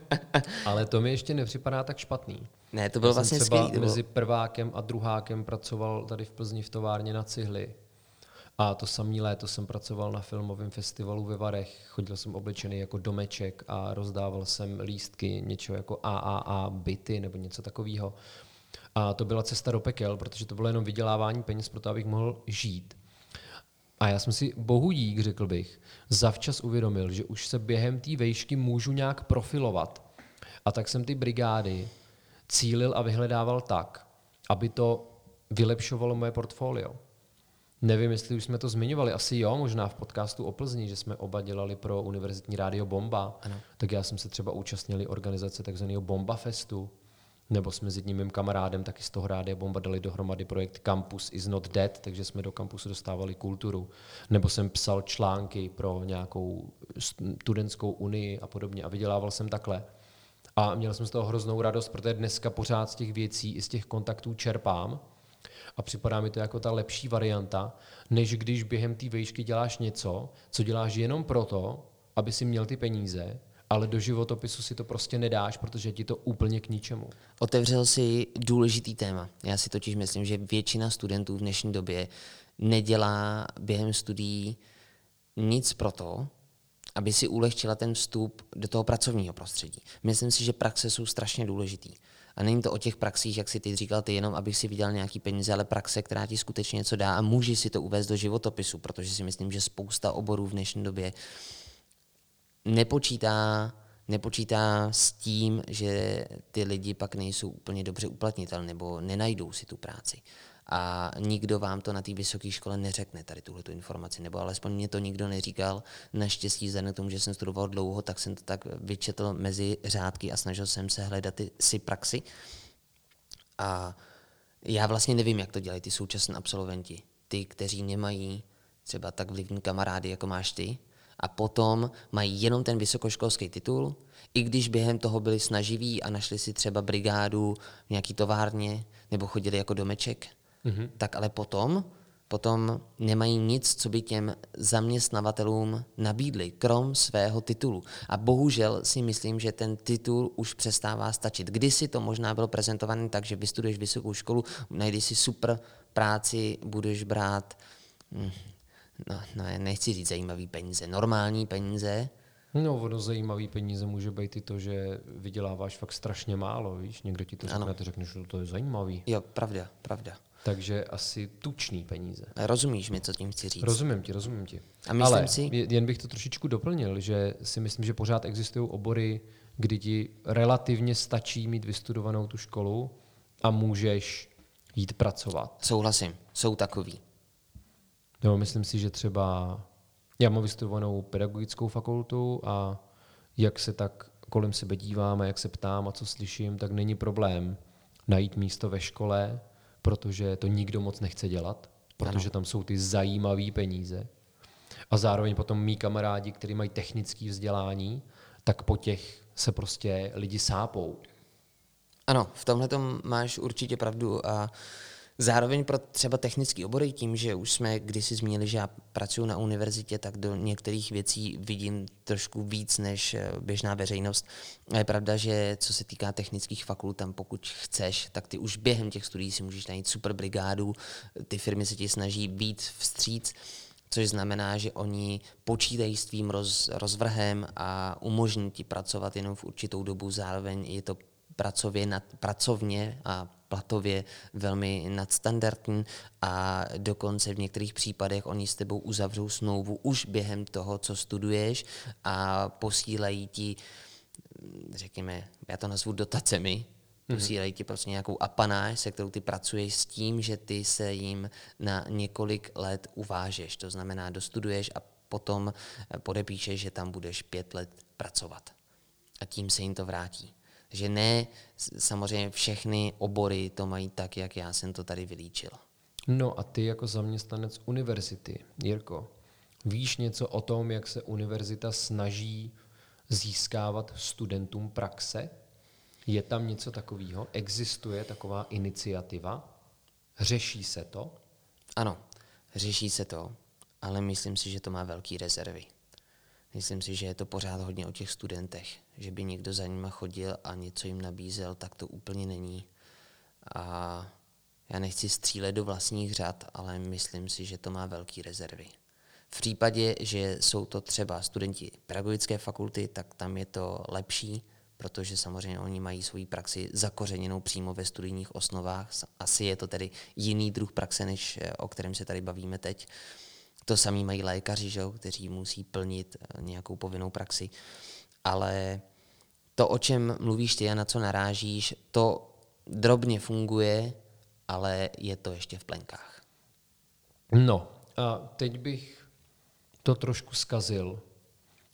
A: Ale to mi ještě nepřipadá tak špatný.
B: Ne, to bylo Já vlastně
A: třeba
B: skvělý.
A: mezi prvákem a druhákem pracoval tady v Plzni v továrně na cihly. A to samý léto jsem pracoval na filmovém festivalu ve Varech. Chodil jsem oblečený jako domeček a rozdával jsem lístky, něco jako AAA byty nebo něco takového. A to byla cesta do pekel, protože to bylo jenom vydělávání peněz pro to, abych mohl žít. A já jsem si bohu dík, řekl bych, zavčas uvědomil, že už se během té vejšky můžu nějak profilovat. A tak jsem ty brigády cílil a vyhledával tak, aby to vylepšovalo moje portfolio. Nevím, jestli už jsme to zmiňovali, asi jo, možná v podcastu o Plzni, že jsme oba dělali pro univerzitní rádio Bomba. Ano. Tak já jsem se třeba účastnili organizace takzvaného Bomba Festu, nebo jsme s mým kamarádem taky z toho rádia Bomba dali dohromady projekt Campus is not dead, takže jsme do kampusu dostávali kulturu. Nebo jsem psal články pro nějakou studentskou unii a podobně a vydělával jsem takhle. A měl jsem z toho hroznou radost, protože dneska pořád z těch věcí i z těch kontaktů čerpám. A připadá mi to jako ta lepší varianta, než když během té vejšky děláš něco, co děláš jenom proto, aby si měl ty peníze, ale do životopisu si to prostě nedáš, protože ti to úplně k ničemu.
B: Otevřel si důležitý téma. Já si totiž myslím, že většina studentů v dnešní době nedělá během studií nic pro to, aby si ulehčila ten vstup do toho pracovního prostředí. Myslím si, že praxe jsou strašně důležitý. A není to o těch praxích, jak si ty říkal, ty jenom, abych si vydělal nějaký peníze, ale praxe, která ti skutečně něco dá a může si to uvést do životopisu, protože si myslím, že spousta oborů v dnešní době nepočítá, nepočítá s tím, že ty lidi pak nejsou úplně dobře uplatnitelné nebo nenajdou si tu práci. A nikdo vám to na té vysoké škole neřekne, tady tuhle informaci, nebo alespoň mě to nikdo neříkal. Naštěstí, vzhledem k tomu, že jsem studoval dlouho, tak jsem to tak vyčetl mezi řádky a snažil jsem se hledat si praxi. A já vlastně nevím, jak to dělají ty současní absolventi. Ty, kteří nemají třeba tak vlivní kamarády, jako máš ty, a potom mají jenom ten vysokoškolský titul, i když během toho byli snaživí a našli si třeba brigádu v nějaký továrně nebo chodili jako domeček, mm-hmm. tak ale potom, potom nemají nic, co by těm zaměstnavatelům nabídli, krom svého titulu. A bohužel si myslím, že ten titul už přestává stačit. Kdysi to možná bylo prezentované tak, že vystuduješ vysokou školu, najdeš si super práci, budeš brát hm, no, no, nechci říct zajímavý peníze, normální peníze.
A: No, ono zajímavý peníze může být i to, že vyděláváš fakt strašně málo, víš, někdo ti to řekne, ty řekneš, že to je zajímavý.
B: Jo, pravda, pravda.
A: Takže asi tučný peníze.
B: Rozumíš mi, co tím chci říct?
A: Rozumím ti, rozumím ti.
B: A myslím
A: Ale
B: si...
A: jen bych to trošičku doplnil, že si myslím, že pořád existují obory, kdy ti relativně stačí mít vystudovanou tu školu a můžeš jít pracovat.
B: Souhlasím, jsou takový.
A: No, myslím si, že třeba já mám vystudovanou pedagogickou fakultu a jak se tak kolem sebe dívám a jak se ptám a co slyším, tak není problém najít místo ve škole, protože to nikdo moc nechce dělat, protože ano. tam jsou ty zajímavé peníze. A zároveň potom mý kamarádi, kteří mají technické vzdělání, tak po těch se prostě lidi sápou.
B: Ano, v tomhle máš určitě pravdu a Zároveň pro třeba technický obory, tím, že už jsme kdysi zmínili, že já pracuji na univerzitě, tak do některých věcí vidím trošku víc než eh, běžná veřejnost. A je pravda, že co se týká technických fakult, tam pokud chceš, tak ty už během těch studií si můžeš najít super brigádu, ty firmy se ti snaží být vstříc, což znamená, že oni počítají s tvým roz, rozvrhem a umožní ti pracovat jenom v určitou dobu, zároveň je to pracově, pracovně a platově velmi nadstandardní a dokonce v některých případech oni s tebou uzavřou smlouvu už během toho, co studuješ a posílají ti, řekněme, já to nazvu dotacemi, mhm. posílají ti prostě nějakou apanáž, se kterou ty pracuješ s tím, že ty se jim na několik let uvážeš. To znamená, dostuduješ a potom podepíšeš, že tam budeš pět let pracovat. A tím se jim to vrátí. Že ne samozřejmě všechny obory to mají tak, jak já jsem to tady vylíčil.
A: No a ty jako zaměstnanec univerzity, Jirko, víš něco o tom, jak se univerzita snaží získávat studentům praxe? Je tam něco takového? Existuje taková iniciativa? Řeší se to?
B: Ano, řeší se to, ale myslím si, že to má velký rezervy. Myslím si, že je to pořád hodně o těch studentech. Že by někdo za nima chodil a něco jim nabízel, tak to úplně není. A já nechci střílet do vlastních řad, ale myslím si, že to má velký rezervy. V případě, že jsou to třeba studenti pedagogické fakulty, tak tam je to lepší, protože samozřejmě oni mají svoji praxi zakořeněnou přímo ve studijních osnovách. Asi je to tedy jiný druh praxe, než eh, o kterém se tady bavíme teď. To samý mají lékaři, že kteří musí plnit eh, nějakou povinnou praxi. Ale to, o čem mluvíš ty a na co narážíš, to drobně funguje, ale je to ještě v plenkách.
A: No, a teď bych to trošku skazil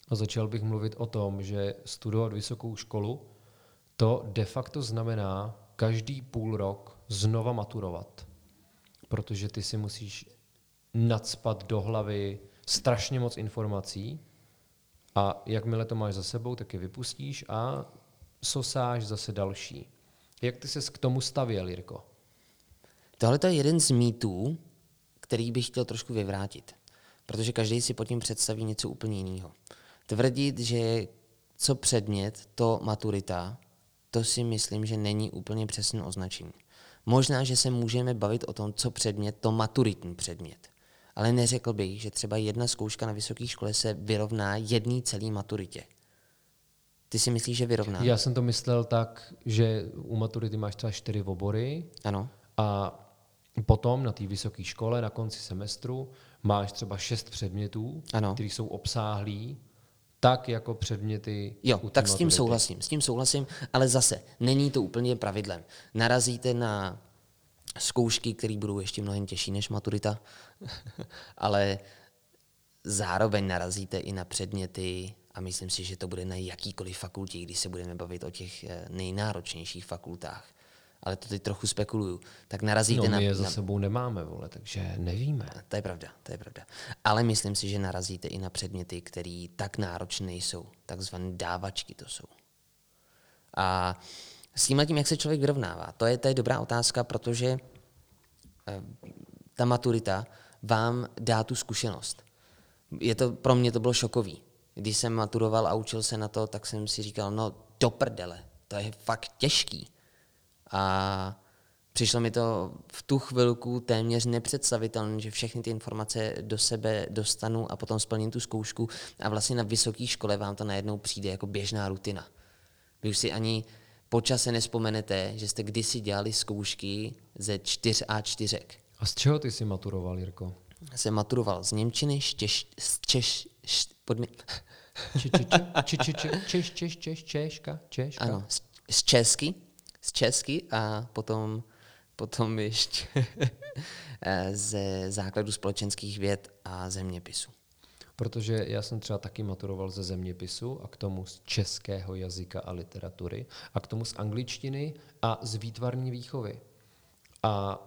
A: a začal bych mluvit o tom, že studovat vysokou školu, to de facto znamená každý půl rok znova maturovat. Protože ty si musíš nadspat do hlavy strašně moc informací a jakmile to máš za sebou, tak je vypustíš a sosáž zase další. Jak ty ses k tomu stavěl, Jirko?
B: Tohle je jeden z mýtů, který bych chtěl trošku vyvrátit. Protože každý si pod tím představí něco úplně jiného. Tvrdit, že co předmět, to maturita, to si myslím, že není úplně přesné označení. Možná, že se můžeme bavit o tom, co předmět, to maturitní předmět. Ale neřekl bych, že třeba jedna zkouška na vysoké škole se vyrovná jedný celý maturitě. Ty si myslíš, že vyrovná?
A: Já jsem to myslel tak, že u maturity máš třeba čtyři obory.
B: Ano.
A: A potom na té vysoké škole na konci semestru máš třeba šest předmětů,
B: ano.
A: které jsou obsáhlí, tak jako předměty.
B: Jo, tak s tím souhlasím, s tím souhlasím, ale zase není to úplně pravidlem. Narazíte na zkoušky, které budou ještě mnohem těžší než maturita, ale zároveň narazíte i na předměty, a myslím si, že to bude na jakýkoliv fakultě, když se budeme bavit o těch eh, nejnáročnějších fakultách. Ale to teď trochu spekuluju. Tak narazíte
A: no, my
B: na...
A: je za sebou nemáme, vole, takže nevíme.
B: To je pravda, to je pravda. Ale myslím si, že narazíte i na předměty, které tak náročné nejsou. Takzvané dávačky to jsou. A s tím, jak se člověk vyrovnává, to je, to je dobrá otázka, protože eh, ta maturita vám dá tu zkušenost. Je to, pro mě to bylo šokový. Když jsem maturoval a učil se na to, tak jsem si říkal, no do prdele, to je fakt těžký. A přišlo mi to v tu chvilku téměř nepředstavitelné, že všechny ty informace do sebe dostanu a potom splním tu zkoušku a vlastně na vysoké škole vám to najednou přijde jako běžná rutina. Vy už si ani po čase nespomenete, že jste kdysi dělali zkoušky ze 4 a 4
A: A z čeho ty jsi maturoval, Jirko?
B: Jsem maturoval z Němčiny, z Češ, z Češ, podmě...
A: Češ, Češ, Češ, Češka, Češka.
B: Ano, z Česky, z Česky a potom, potom ještě ze základu společenských věd a zeměpisu.
A: Protože já jsem třeba taky maturoval ze zeměpisu a k tomu z českého jazyka a literatury a k tomu z angličtiny a z výtvarní výchovy. A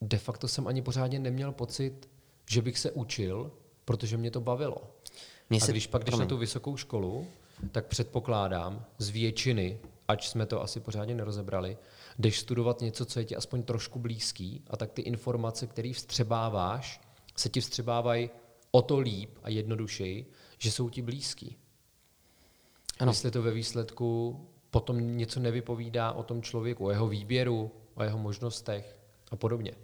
A: de facto jsem ani pořádně neměl pocit, že bych se učil, protože mě to bavilo. Mě se... A když pak jdeš na tu vysokou školu, tak předpokládám z většiny, ač jsme to asi pořádně nerozebrali, jdeš studovat něco, co je ti aspoň trošku blízký a tak ty informace, které vstřebáváš, se ti vstřebávají o to líp a jednodušeji, že jsou ti blízký. Ano. Jestli to ve výsledku potom něco nevypovídá o tom člověku, o jeho výběru, o jeho možnostech a podobně.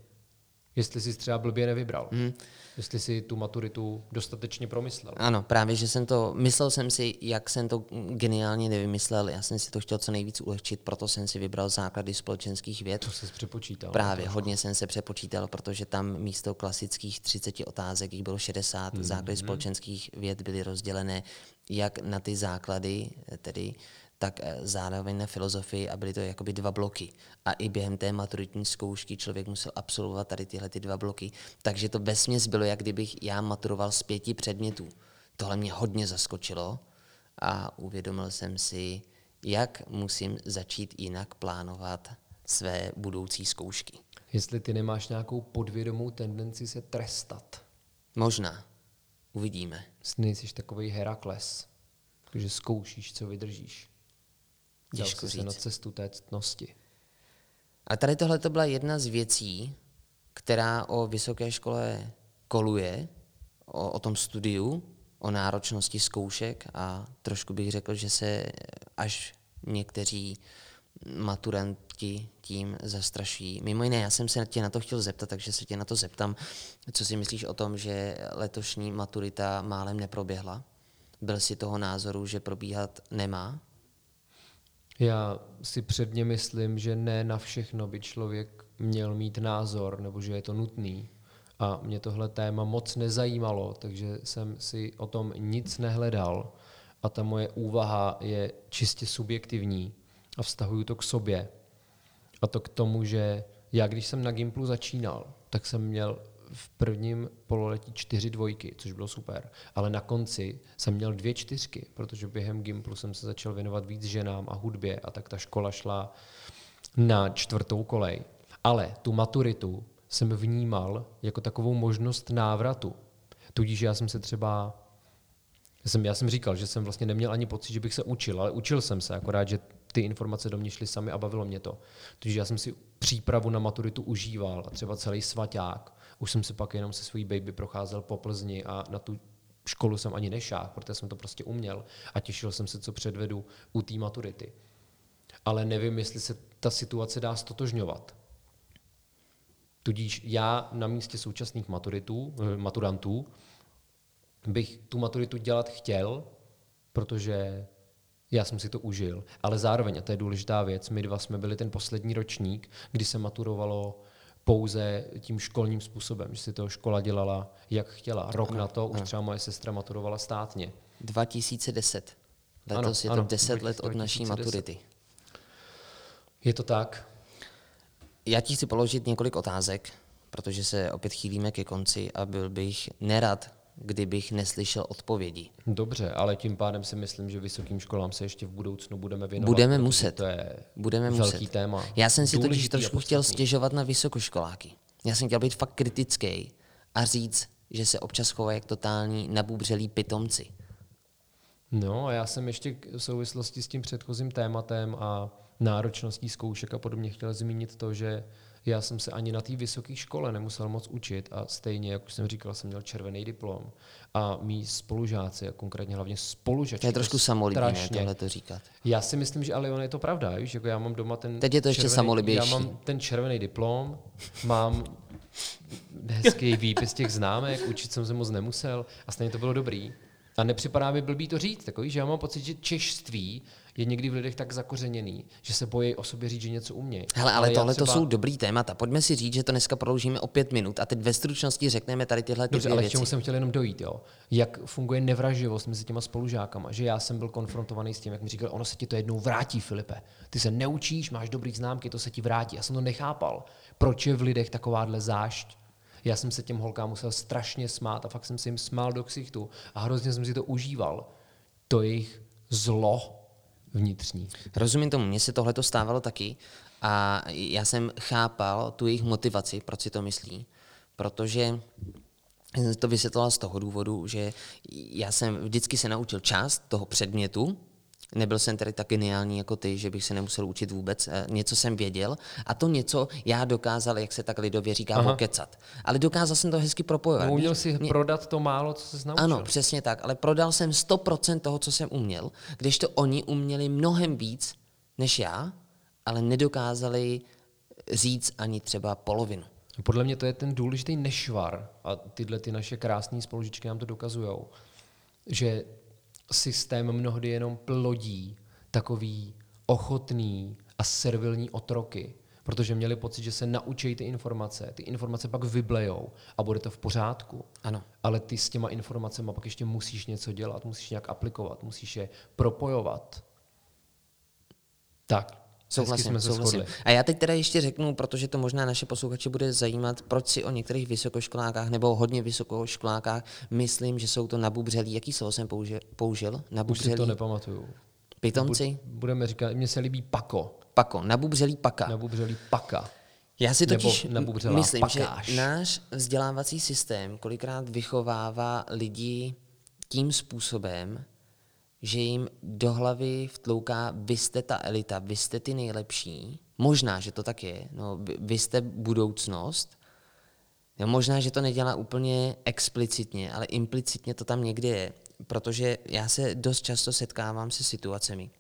A: Jestli jsi třeba blbě nevybral. Hmm. Jestli si tu maturitu dostatečně promyslel.
B: Ano, právě, že jsem to, myslel jsem si, jak jsem to geniálně nevymyslel, já jsem si to chtěl co nejvíc ulehčit, proto jsem si vybral základy společenských věd.
A: To jsi přepočítal.
B: Právě, trošku. hodně jsem se přepočítal, protože tam místo klasických 30 otázek jich bylo 60, hmm. základy společenských věd byly rozdělené jak na ty základy, tedy tak eh, zároveň na filozofii a byly to jakoby dva bloky. A i během té maturitní zkoušky člověk musel absolvovat tady tyhle ty dva bloky. Takže to vesměs bylo, jak kdybych já maturoval z pěti předmětů. Tohle mě hodně zaskočilo a uvědomil jsem si, jak musím začít jinak plánovat své budoucí zkoušky.
A: Jestli ty nemáš nějakou podvědomou tendenci se trestat.
B: Možná. Uvidíme.
A: Jsi takový Herakles, že zkoušíš, co vydržíš. Těžko říct. se na cestu té ctnosti.
B: A tady tohle to byla jedna z věcí, která o vysoké škole koluje, o, o tom studiu, o náročnosti zkoušek a trošku bych řekl, že se až někteří maturanti tím zastrašují. Mimo jiné, já jsem se tě na to chtěl zeptat, takže se tě na to zeptám. Co si myslíš o tom, že letošní maturita málem neproběhla? Byl si toho názoru, že probíhat nemá?
A: Já si předně myslím, že ne na všechno by člověk měl mít názor, nebo že je to nutný. A mě tohle téma moc nezajímalo, takže jsem si o tom nic nehledal. A ta moje úvaha je čistě subjektivní a vztahuju to k sobě. A to k tomu, že já, když jsem na Gimplu začínal, tak jsem měl v prvním pololetí čtyři dvojky, což bylo super. Ale na konci jsem měl dvě čtyřky, protože během Gimplu jsem se začal věnovat víc ženám a hudbě a tak ta škola šla na čtvrtou kolej. Ale tu maturitu jsem vnímal jako takovou možnost návratu. Tudíž já jsem se třeba já jsem, já jsem říkal, že jsem vlastně neměl ani pocit, že bych se učil, ale učil jsem se, akorát, že ty informace do mě šly sami a bavilo mě to. Takže já jsem si přípravu na maturitu užíval a třeba celý svaťák. Už jsem si pak jenom se svojí baby procházel po Plzni a na tu školu jsem ani nešáhl, protože jsem to prostě uměl a těšil jsem se, co předvedu u té maturity. Ale nevím, jestli se ta situace dá stotožňovat. Tudíž já na místě současných maturitů, eh, maturantů bych tu maturitu dělat chtěl, protože já jsem si to užil. Ale zároveň, a to je důležitá věc, my dva jsme byli ten poslední ročník, kdy se maturovalo pouze tím školním způsobem, že si to škola dělala, jak chtěla. Rok ano, na to už třeba moje sestra maturovala státně.
B: 2010. Letos ano, je to ano, 10 let od naší maturity.
A: Je to tak.
B: Já ti chci položit několik otázek, protože se opět chýlíme ke konci a byl bych nerad, kdybych neslyšel odpovědi.
A: Dobře, ale tím pádem si myslím, že vysokým školám se ještě v budoucnu budeme věnovat.
B: Budeme muset.
A: To je
B: budeme
A: velký
B: muset.
A: téma.
B: Já jsem si totiž trošku chtěl stěžovat na vysokoškoláky. Já jsem chtěl být fakt kritický a říct, že se občas chovají jak totální nabubřelí pitomci.
A: No a já jsem ještě v souvislosti s tím předchozím tématem a náročností zkoušek a podobně chtěl zmínit to, že já jsem se ani na té vysoké škole nemusel moc učit a stejně, jak už jsem říkal, jsem měl červený diplom. A mý spolužáci, a konkrétně hlavně spolužačky.
B: To je trošku samolibý, ne, tohle to říkat.
A: Já si myslím, že ale on je to pravda, víš, jako já mám doma ten
B: Teď je to ještě červený, samolibější.
A: Já mám ten červený diplom, mám hezký výpis těch známek, učit jsem se moc nemusel a stejně to bylo dobrý. A nepřipadá mi blbý to říct, takový, že já mám pocit, že češství je někdy v lidech tak zakořeněný, že se bojí o sobě říct, že něco umějí.
B: Hele, ale, ale tohle třeba... to jsou dobrý témata. Pojďme si říct, že to dneska prodloužíme o pět minut a teď ve stručnosti řekneme tady tyhle
A: Dobře,
B: dvě
A: ale
B: věci.
A: k čemu jsem chtěl jenom dojít, jo? Jak funguje nevraživost mezi těma spolužákama, že já jsem byl konfrontovaný s tím, jak mi říkal, ono se ti to jednou vrátí, Filipe. Ty se neučíš, máš dobrý známky, to se ti vrátí. Já jsem to nechápal. Proč je v lidech takováhle zášť? Já jsem se těm holkám musel strašně smát a fakt jsem si jim smál do ksichtu a hrozně jsem si to užíval. To jejich zlo vnitřní.
B: Rozumím tomu, mně se tohle to stávalo taky a já jsem chápal tu jejich motivaci, proč si to myslí, protože to vysvětloval z toho důvodu, že já jsem vždycky se naučil část toho předmětu, Nebyl jsem tedy tak geniální jako ty, že bych se nemusel učit vůbec. Eh, něco jsem věděl a to něco já dokázal, jak se tak lidově říká, Aha. pokecat. Ale dokázal jsem to hezky propojovat.
A: No, uměl si mě... prodat to málo, co se naučil.
B: Ano, přesně tak, ale prodal jsem 100% toho, co jsem uměl, když to oni uměli mnohem víc než já, ale nedokázali říct ani třeba polovinu.
A: Podle mě to je ten důležitý nešvar a tyhle ty naše krásné spolužičky nám to dokazují, že systém mnohdy jenom plodí takový ochotný a servilní otroky, protože měli pocit, že se naučí ty informace, ty informace pak vyblejou a bude to v pořádku.
B: Ano.
A: Ale ty s těma informacemi pak ještě musíš něco dělat, musíš nějak aplikovat, musíš je propojovat. Tak,
B: Souhlasím, jsme souhlasím. A já teď teda ještě řeknu, protože to možná naše posluchače bude zajímat, proč si o některých vysokoškolákách nebo hodně vysokoškolákách myslím, že jsou to nabubřelí. Jaký slovo jsem použil? použil?
A: Nabubřelí? Už si to nepamatuju.
B: Pitomci?
A: Budeme říkat, mně se líbí pako.
B: Pako, nabubřelí paka.
A: Nabubřelí paka.
B: Já si totiž myslím, pakáš. že náš vzdělávací systém kolikrát vychovává lidi tím způsobem, že jim do hlavy vtlouká, vy jste ta elita, vy jste ty nejlepší. Možná, že to tak je. No, vy, jste budoucnost. No, možná, že to nedělá úplně explicitně, ale implicitně to tam někde je. Protože já se dost často setkávám se situacemi,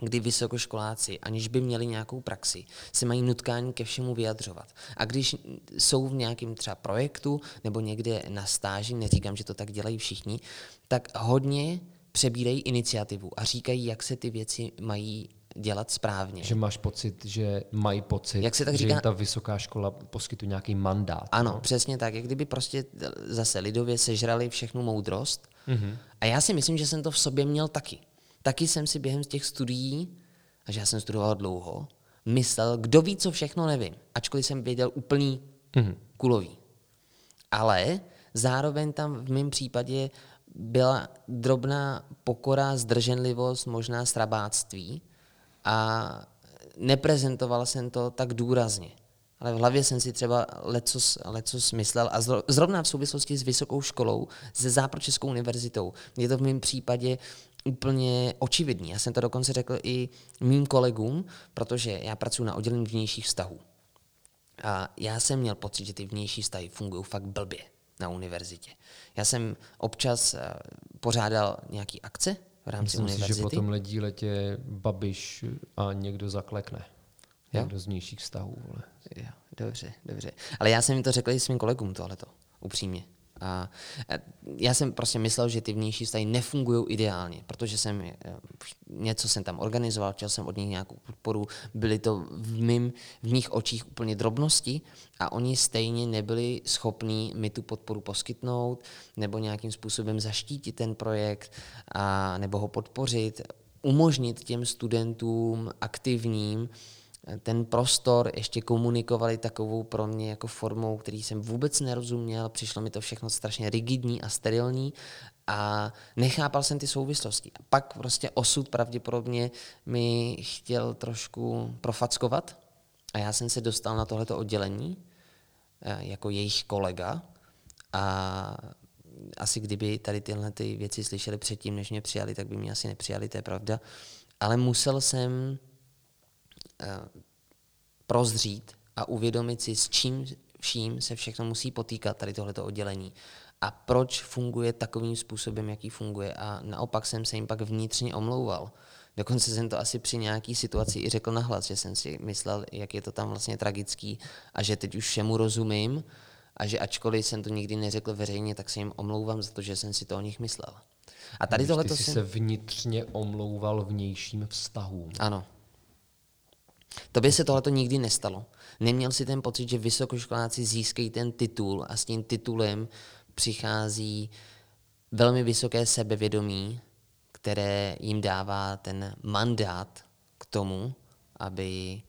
B: kdy vysokoškoláci, aniž by měli nějakou praxi, se mají nutkání ke všemu vyjadřovat. A když jsou v nějakém třeba projektu nebo někde na stáži, neříkám, že to tak dělají všichni, tak hodně přebírají iniciativu a říkají, jak se ty věci mají dělat správně.
A: Že máš pocit, že mají pocit, jak se tak že říká, jim ta vysoká škola poskytuje nějaký mandát.
B: Ano, no? přesně tak. Jak kdyby prostě zase lidově sežrali všechnu moudrost. Mm-hmm. A já si myslím, že jsem to v sobě měl taky. Taky jsem si během těch studií, a že já jsem studoval dlouho, myslel, kdo ví, co všechno nevím. Ačkoliv jsem věděl úplný mm-hmm. kulový. Ale zároveň tam v mém případě byla drobná pokora, zdrženlivost, možná srabáctví a neprezentoval jsem to tak důrazně. Ale v hlavě jsem si třeba lecos, lecos myslel a zrovna v souvislosti s vysokou školou, se Západočeskou univerzitou, je to v mém případě úplně očividný. Já jsem to dokonce řekl i mým kolegům, protože já pracuji na oddělení vnějších vztahů. A já jsem měl pocit, že ty vnější vztahy fungují fakt blbě na univerzitě. Já jsem občas eh, pořádal nějaký akce v rámci
A: Myslím
B: univerzity.
A: si, že po tomhle díletě Babiš a někdo zaklekne.
B: Jo?
A: Někdo z vnějších vztahů. Vole.
B: Jo, dobře, dobře. Ale já jsem jim to řekl i svým kolegům tohleto, upřímně. A já jsem prostě myslel, že ty vnější vztahy nefungují ideálně, protože jsem eh, něco jsem tam organizoval, chtěl jsem od nich nějakou podporu, byly to v, mým, v mých očích úplně drobnosti a oni stejně nebyli schopní mi tu podporu poskytnout nebo nějakým způsobem zaštítit ten projekt a, nebo ho podpořit, umožnit těm studentům aktivním ten prostor ještě komunikovali takovou pro mě jako formou, který jsem vůbec nerozuměl, přišlo mi to všechno strašně rigidní a sterilní a nechápal jsem ty souvislosti. A pak prostě osud pravděpodobně mi chtěl trošku profackovat a já jsem se dostal na tohleto oddělení eh, jako jejich kolega a asi kdyby tady tyhle ty věci slyšeli předtím, než mě přijali, tak by mě asi nepřijali, to je pravda. Ale musel jsem prozřít a uvědomit si, s čím vším se všechno musí potýkat tady tohleto oddělení a proč funguje takovým způsobem, jaký funguje. A naopak jsem se jim pak vnitřně omlouval. Dokonce jsem to asi při nějaký situaci i řekl nahlas, že jsem si myslel, jak je to tam vlastně tragický a že teď už všemu rozumím a že ačkoliv jsem to nikdy neřekl veřejně, tak se jim omlouvám za to, že jsem si to o nich myslel.
A: A tady tohle jsi jsem... se vnitřně omlouval vnějším vztahům.
B: Ano, Tobě se tohleto nikdy nestalo. Neměl si ten pocit, že vysokoškoláci získají ten titul a s tím titulem přichází velmi vysoké sebevědomí, které jim dává ten mandát k tomu, aby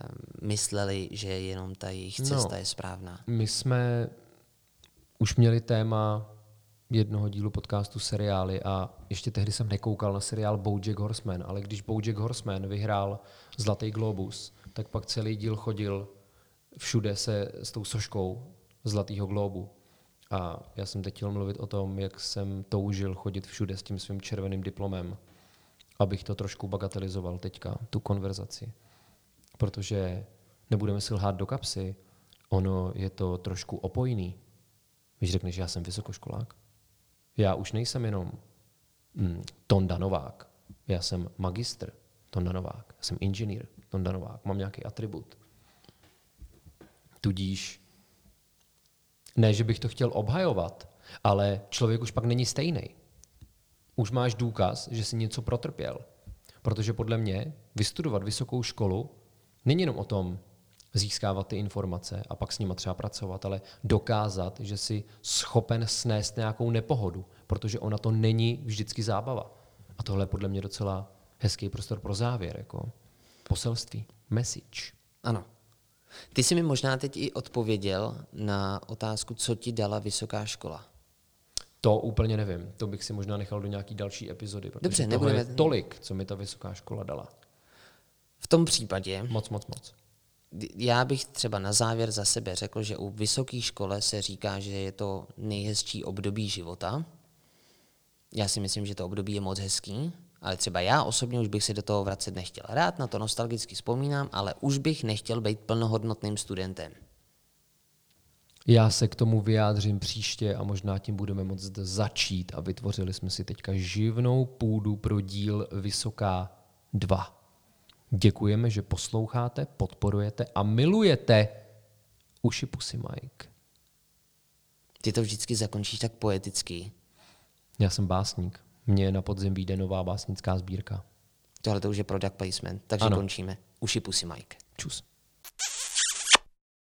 B: ehm, mysleli, že jenom ta jejich no, cesta no, je správná.
A: My jsme už měli téma jednoho dílu podcastu seriály a ještě tehdy jsem nekoukal na seriál Bojack Horseman, ale když Bojack Horseman vyhrál Zlatý globus, tak pak celý díl chodil všude se s tou soškou Zlatého globu. A já jsem teď chtěl mluvit o tom, jak jsem toužil chodit všude s tím svým červeným diplomem, abych to trošku bagatelizoval teďka, tu konverzaci. Protože nebudeme si lhát do kapsy, ono je to trošku opojný. Když řekneš, že já jsem vysokoškolák, já už nejsem jenom mm, Tonda Novák, já jsem magistr Tonda Novák, já jsem inženýr Tonda Novák, mám nějaký atribut. Tudíž ne, že bych to chtěl obhajovat, ale člověk už pak není stejný. Už máš důkaz, že jsi něco protrpěl. Protože podle mě vystudovat vysokou školu není jenom o tom, získávat ty informace a pak s nimi třeba pracovat, ale dokázat, že jsi schopen snést nějakou nepohodu, protože ona to není vždycky zábava. A tohle je podle mě docela hezký prostor pro závěr, jako poselství, message.
B: Ano. Ty jsi mi možná teď i odpověděl na otázku, co ti dala vysoká škola.
A: To úplně nevím. To bych si možná nechal do nějaký další epizody. Protože
B: Dobře, nebudeme...
A: je tolik, co mi ta vysoká škola dala.
B: V tom případě...
A: Moc, moc, moc
B: já bych třeba na závěr za sebe řekl, že u vysoké škole se říká, že je to nejhezčí období života. Já si myslím, že to období je moc hezký, ale třeba já osobně už bych si do toho vracet nechtěl. Rád na to nostalgicky vzpomínám, ale už bych nechtěl být plnohodnotným studentem.
A: Já se k tomu vyjádřím příště a možná tím budeme moct začít a vytvořili jsme si teďka živnou půdu pro díl Vysoká 2. Děkujeme, že posloucháte, podporujete a milujete uši Pusy Mike.
B: Ty to vždycky zakončíš tak poeticky.
A: Já jsem básník. Mně na podzim vyjde nová básnická sbírka.
B: Tohle to už je product placement, takže ano. končíme. Uši Pusy Mike.
A: Čus.